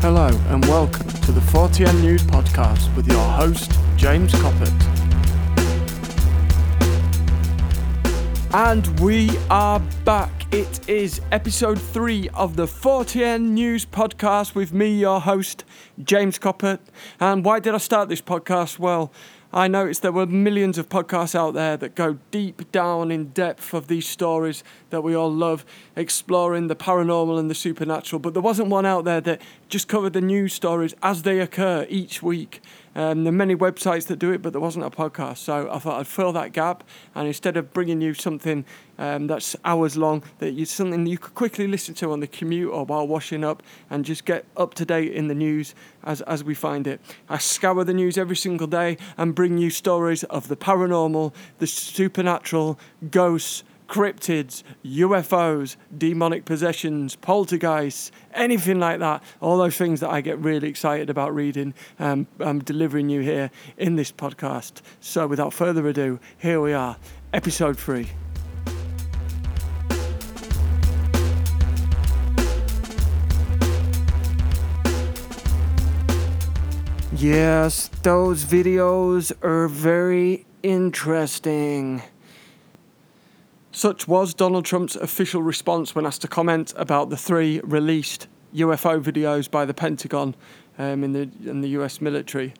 Hello and welcome to the 40N News Podcast with your host, James Coppett. And we are back. It is episode three of the 40N News Podcast with me, your host, James Coppett. And why did I start this podcast? Well, I noticed there were millions of podcasts out there that go deep down in depth of these stories that we all love, exploring the paranormal and the supernatural. But there wasn't one out there that just covered the news stories as they occur each week. Um, there are many websites that do it, but there wasn't a podcast. So I thought I'd fill that gap. And instead of bringing you something um, that's hours long, that you something you could quickly listen to on the commute or while washing up, and just get up to date in the news as as we find it. I scour the news every single day and bring you stories of the paranormal, the supernatural, ghosts cryptids, UFOs, demonic possessions, poltergeists, anything like that. All those things that I get really excited about reading, um, I'm delivering you here in this podcast. So, without further ado, here we are, episode three. Yes, those videos are very interesting. Such was Donald Trump's official response when asked to comment about the three released UFO videos by the Pentagon um, in the in the US military.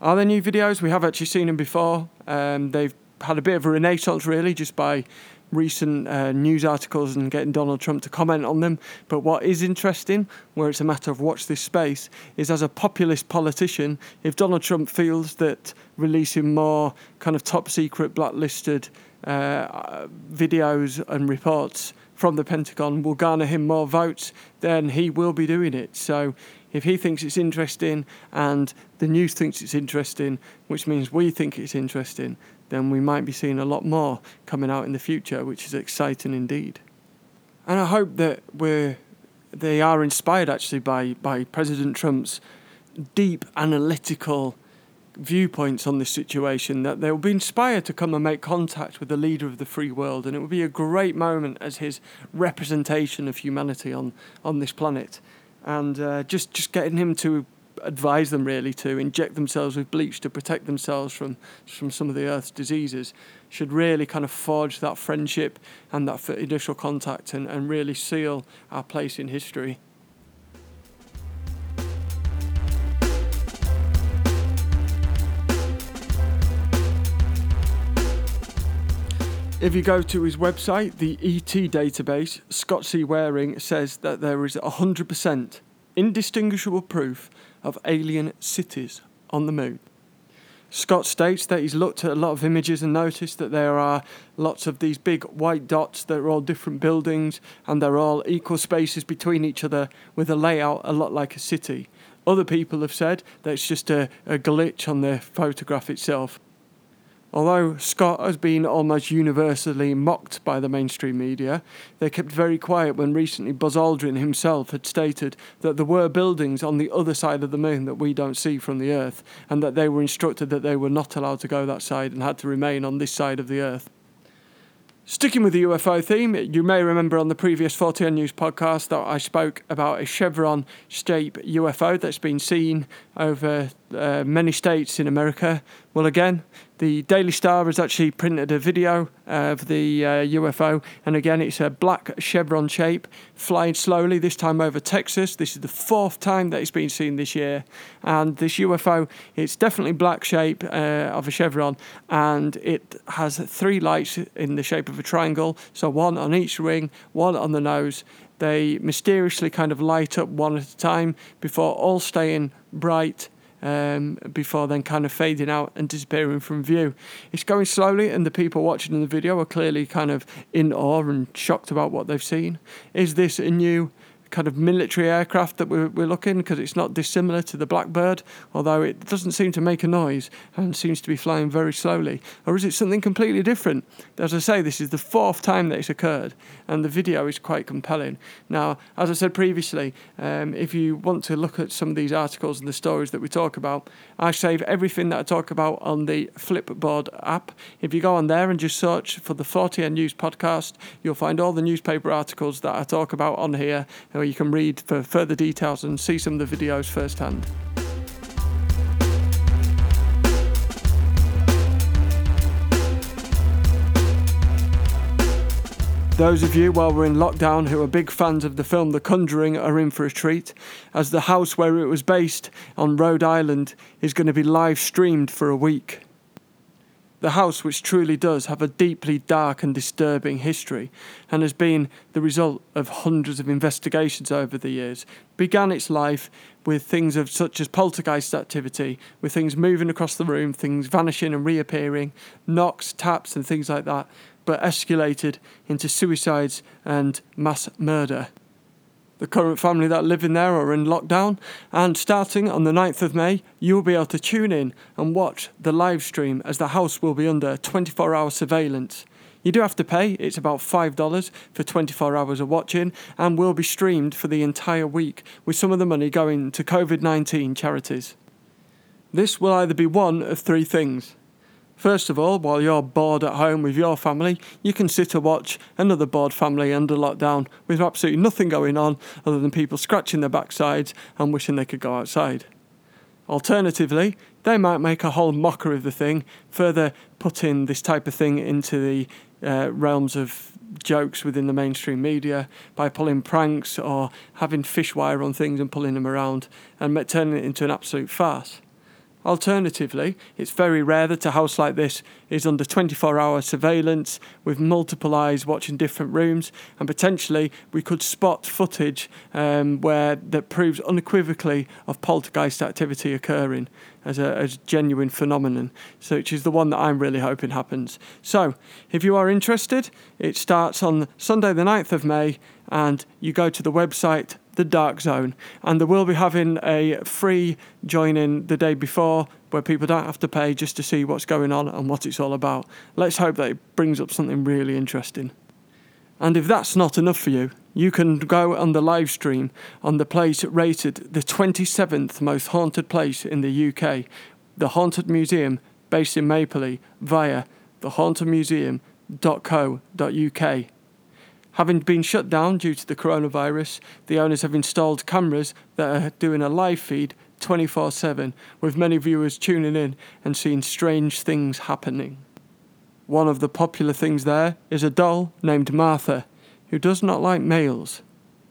Are they new videos? We have actually seen them before. Um, they've had a bit of a renaissance, really, just by recent uh, news articles and getting Donald Trump to comment on them. But what is interesting, where it's a matter of watch this space, is as a populist politician, if Donald Trump feels that releasing more kind of top secret blacklisted uh, videos and reports from the Pentagon will garner him more votes, then he will be doing it. So if he thinks it's interesting and the news thinks it's interesting, which means we think it's interesting, then we might be seeing a lot more coming out in the future, which is exciting indeed. And I hope that we're they are inspired actually by by President Trump's deep analytical viewpoints on this situation that they'll be inspired to come and make contact with the leader of the free world. And it will be a great moment as his representation of humanity on on this planet. And uh, just just getting him to advise them really to inject themselves with bleach to protect themselves from from some of the earth's diseases should really kind of forge that friendship and that initial contact and, and really seal our place in history If you go to his website, the ET database, Scott C. Waring says that there is 100% indistinguishable proof of alien cities on the moon. Scott states that he's looked at a lot of images and noticed that there are lots of these big white dots that are all different buildings and they're all equal spaces between each other with a layout a lot like a city. Other people have said that it's just a, a glitch on the photograph itself. Although Scott has been almost universally mocked by the mainstream media, they kept very quiet when recently Buzz Aldrin himself had stated that there were buildings on the other side of the moon that we don't see from the Earth, and that they were instructed that they were not allowed to go that side and had to remain on this side of the Earth. Sticking with the UFO theme, you may remember on the previous 40N News podcast that I spoke about a chevron shaped UFO that's been seen over uh, many states in America. Well, again, the Daily Star has actually printed a video of the uh, UFO, and again, it's a black chevron shape flying slowly, this time over Texas. This is the fourth time that it's been seen this year, and this UFO, it's definitely black shape uh, of a chevron, and it has three lights in the shape of a triangle, so one on each ring, one on the nose. They mysteriously kind of light up one at a time before all staying bright um, before then kind of fading out and disappearing from view. It's going slowly, and the people watching the video are clearly kind of in awe and shocked about what they've seen. Is this a new kind of military aircraft that we're, we're looking because it's not dissimilar to the Blackbird, although it doesn't seem to make a noise and seems to be flying very slowly. Or is it something completely different? As I say, this is the fourth time that it's occurred, and the video is quite compelling. Now, as I said previously, um, if you want to look at some of these articles and the stories that we talk about, I save everything that I talk about on the Flipboard app. If you go on there and just search for the 40N News podcast, you'll find all the newspaper articles that I talk about on here where you can read for further details and see some of the videos firsthand. Those of you while we're in lockdown who are big fans of the film The Conjuring are in for a treat, as the house where it was based on Rhode Island is going to be live streamed for a week. The house, which truly does have a deeply dark and disturbing history and has been the result of hundreds of investigations over the years, began its life with things of such as poltergeist activity, with things moving across the room, things vanishing and reappearing, knocks, taps, and things like that, but escalated into suicides and mass murder. The current family that live in there are in lockdown, and starting on the 9th of May, you'll be able to tune in and watch the live stream as the house will be under 24 hour surveillance. You do have to pay, it's about $5 for 24 hours of watching, and will be streamed for the entire week, with some of the money going to COVID 19 charities. This will either be one of three things First of all, while you're bored at home with your family, you can sit and watch another bored family under lockdown with absolutely nothing going on other than people scratching their backsides and wishing they could go outside. Alternatively, they might make a whole mockery of the thing, further putting this type of thing into the uh, realms of jokes within the mainstream media by pulling pranks or having fish wire on things and pulling them around and turning it into an absolute farce. Alternatively, it's very rare that a house like this is under 24 hour surveillance with multiple eyes watching different rooms, and potentially we could spot footage um, where that proves unequivocally of poltergeist activity occurring as a, as genuine phenomenon, so which is the one that I'm really hoping happens. So, if you are interested, it starts on Sunday, the 9th of May, and you go to the website the Dark Zone, and they will be having a free join in the day before where people don't have to pay just to see what's going on and what it's all about. Let's hope that it brings up something really interesting. And if that's not enough for you, you can go on the live stream on the place rated the 27th most haunted place in the UK, the Haunted Museum based in Mapley, via the haunted thehauntedmuseum.co.uk. Having been shut down due to the coronavirus, the owners have installed cameras that are doing a live feed 24 7, with many viewers tuning in and seeing strange things happening. One of the popular things there is a doll named Martha, who does not like males.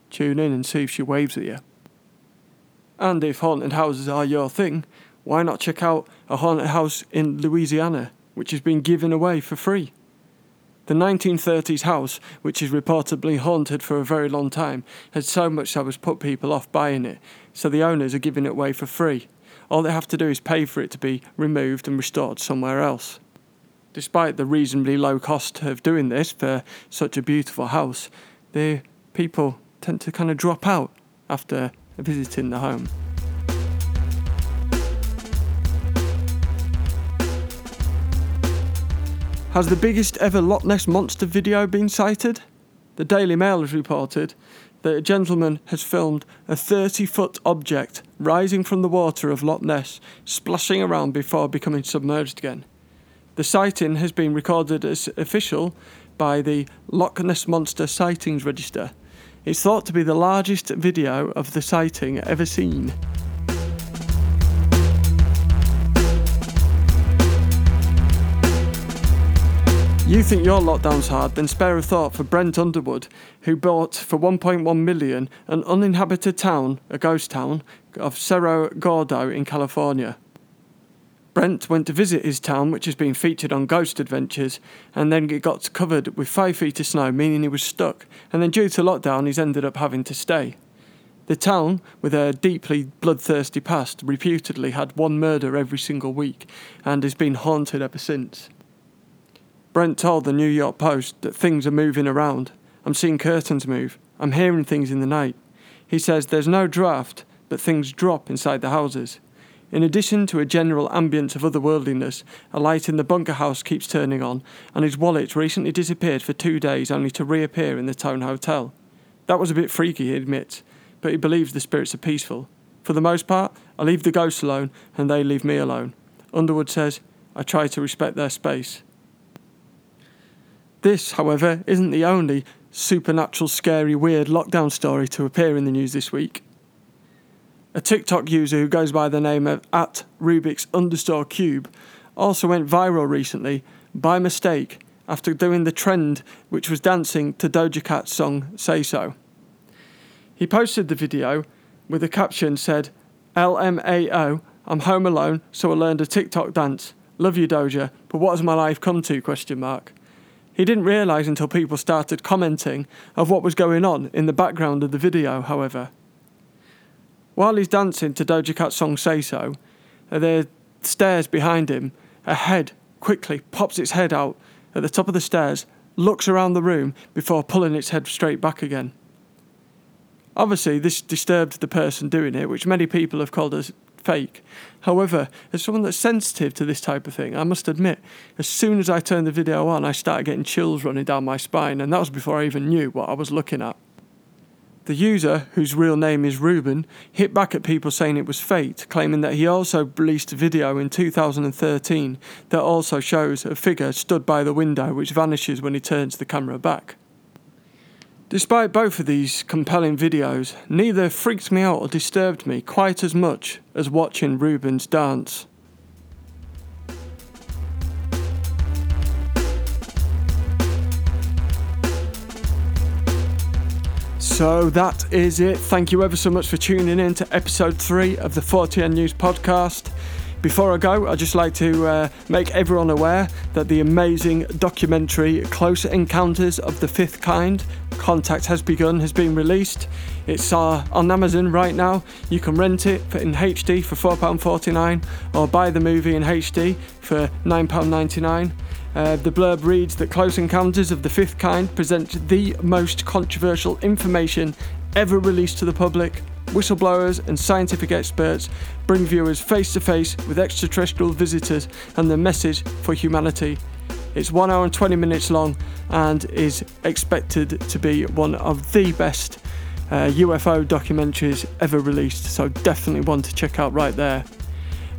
Tune in and see if she waves at you. And if haunted houses are your thing, why not check out a haunted house in Louisiana, which has been given away for free? The 1930s house, which is reportedly haunted for a very long time, had so much so as put people off buying it, so the owners are giving it away for free. All they have to do is pay for it to be removed and restored somewhere else. Despite the reasonably low cost of doing this for such a beautiful house, the people tend to kind of drop out after visiting the home. Has the biggest ever Loch Ness Monster video been sighted? The Daily Mail has reported that a gentleman has filmed a 30 foot object rising from the water of Loch Ness, splashing around before becoming submerged again. The sighting has been recorded as official by the Loch Ness Monster Sightings Register. It's thought to be the largest video of the sighting ever seen. You think your lockdown's hard? Then spare a thought for Brent Underwood, who bought for 1.1 million an uninhabited town, a ghost town, of Cerro Gordo in California. Brent went to visit his town, which has been featured on Ghost Adventures, and then it got covered with five feet of snow, meaning he was stuck. And then, due to lockdown, he's ended up having to stay. The town, with a deeply bloodthirsty past, reputedly had one murder every single week, and has been haunted ever since. Brent told the New York Post that things are moving around. I'm seeing curtains move. I'm hearing things in the night. He says there's no draft, but things drop inside the houses. In addition to a general ambience of otherworldliness, a light in the bunker house keeps turning on, and his wallet recently disappeared for two days only to reappear in the town hotel. That was a bit freaky, he admits, but he believes the spirits are peaceful. For the most part, I leave the ghosts alone, and they leave me alone. Underwood says, I try to respect their space. This, however, isn't the only supernatural, scary, weird lockdown story to appear in the news this week. A TikTok user who goes by the name of at Rubik's underscore cube also went viral recently by mistake after doing the trend which was dancing to Doja Cat's song Say So. He posted the video with a caption said, LMAO, I'm home alone, so I learned a TikTok dance. Love you, Doja, but what has my life come to? Question mark. He didn't realise until people started commenting of what was going on in the background of the video, however. While he's dancing to Doja Cat's song Say So, uh, the stairs behind him, a head quickly pops its head out at the top of the stairs, looks around the room before pulling its head straight back again. Obviously, this disturbed the person doing it, which many people have called as fake. However, as someone that's sensitive to this type of thing, I must admit, as soon as I turned the video on, I started getting chills running down my spine, and that was before I even knew what I was looking at. The user, whose real name is Ruben, hit back at people saying it was fake, claiming that he also released a video in 2013 that also shows a figure stood by the window which vanishes when he turns the camera back. Despite both of these compelling videos, neither freaked me out or disturbed me quite as much as watching Ruben's dance. So that is it. Thank you ever so much for tuning in to episode three of the 4TN News podcast. Before I go, I'd just like to uh, make everyone aware that the amazing documentary Close Encounters of the Fifth Kind Contact has begun, has been released. It's uh, on Amazon right now. You can rent it for, in HD for £4.49 or buy the movie in HD for £9.99. Uh, the blurb reads that Close Encounters of the Fifth Kind presents the most controversial information ever released to the public. Whistleblowers and scientific experts bring viewers face to face with extraterrestrial visitors and their message for humanity. It's 1 hour and 20 minutes long and is expected to be one of the best uh, UFO documentaries ever released, so definitely one to check out right there.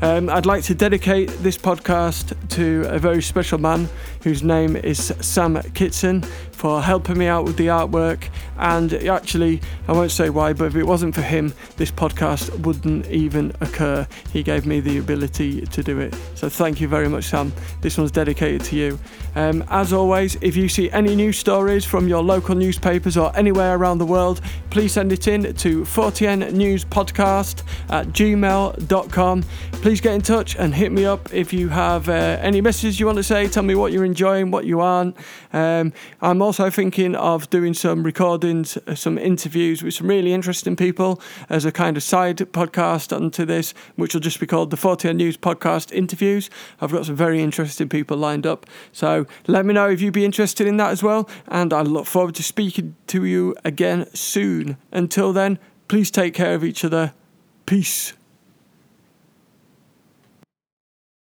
Um, I'd like to dedicate this podcast to a very special man whose name is Sam Kitson for helping me out with the artwork. And actually, I won't say why, but if it wasn't for him, this podcast wouldn't even occur. He gave me the ability to do it. So thank you very much, Sam. This one's dedicated to you. Um, as always, if you see any news stories from your local newspapers or anywhere around the world, please send it in to 4TN News Podcast at gmail.com. Please get in touch and hit me up if you have uh, any messages you want to say. Tell me what you're enjoying, what you aren't. Um, I'm also thinking of doing some recordings, uh, some interviews with some really interesting people as a kind of side podcast onto this, which will just be called the 4TN News Podcast Interviews. I've got some very interesting people lined up. So let me know if you'd be interested in that as well. And I look forward to speaking to you again soon. Until then, please take care of each other. Peace.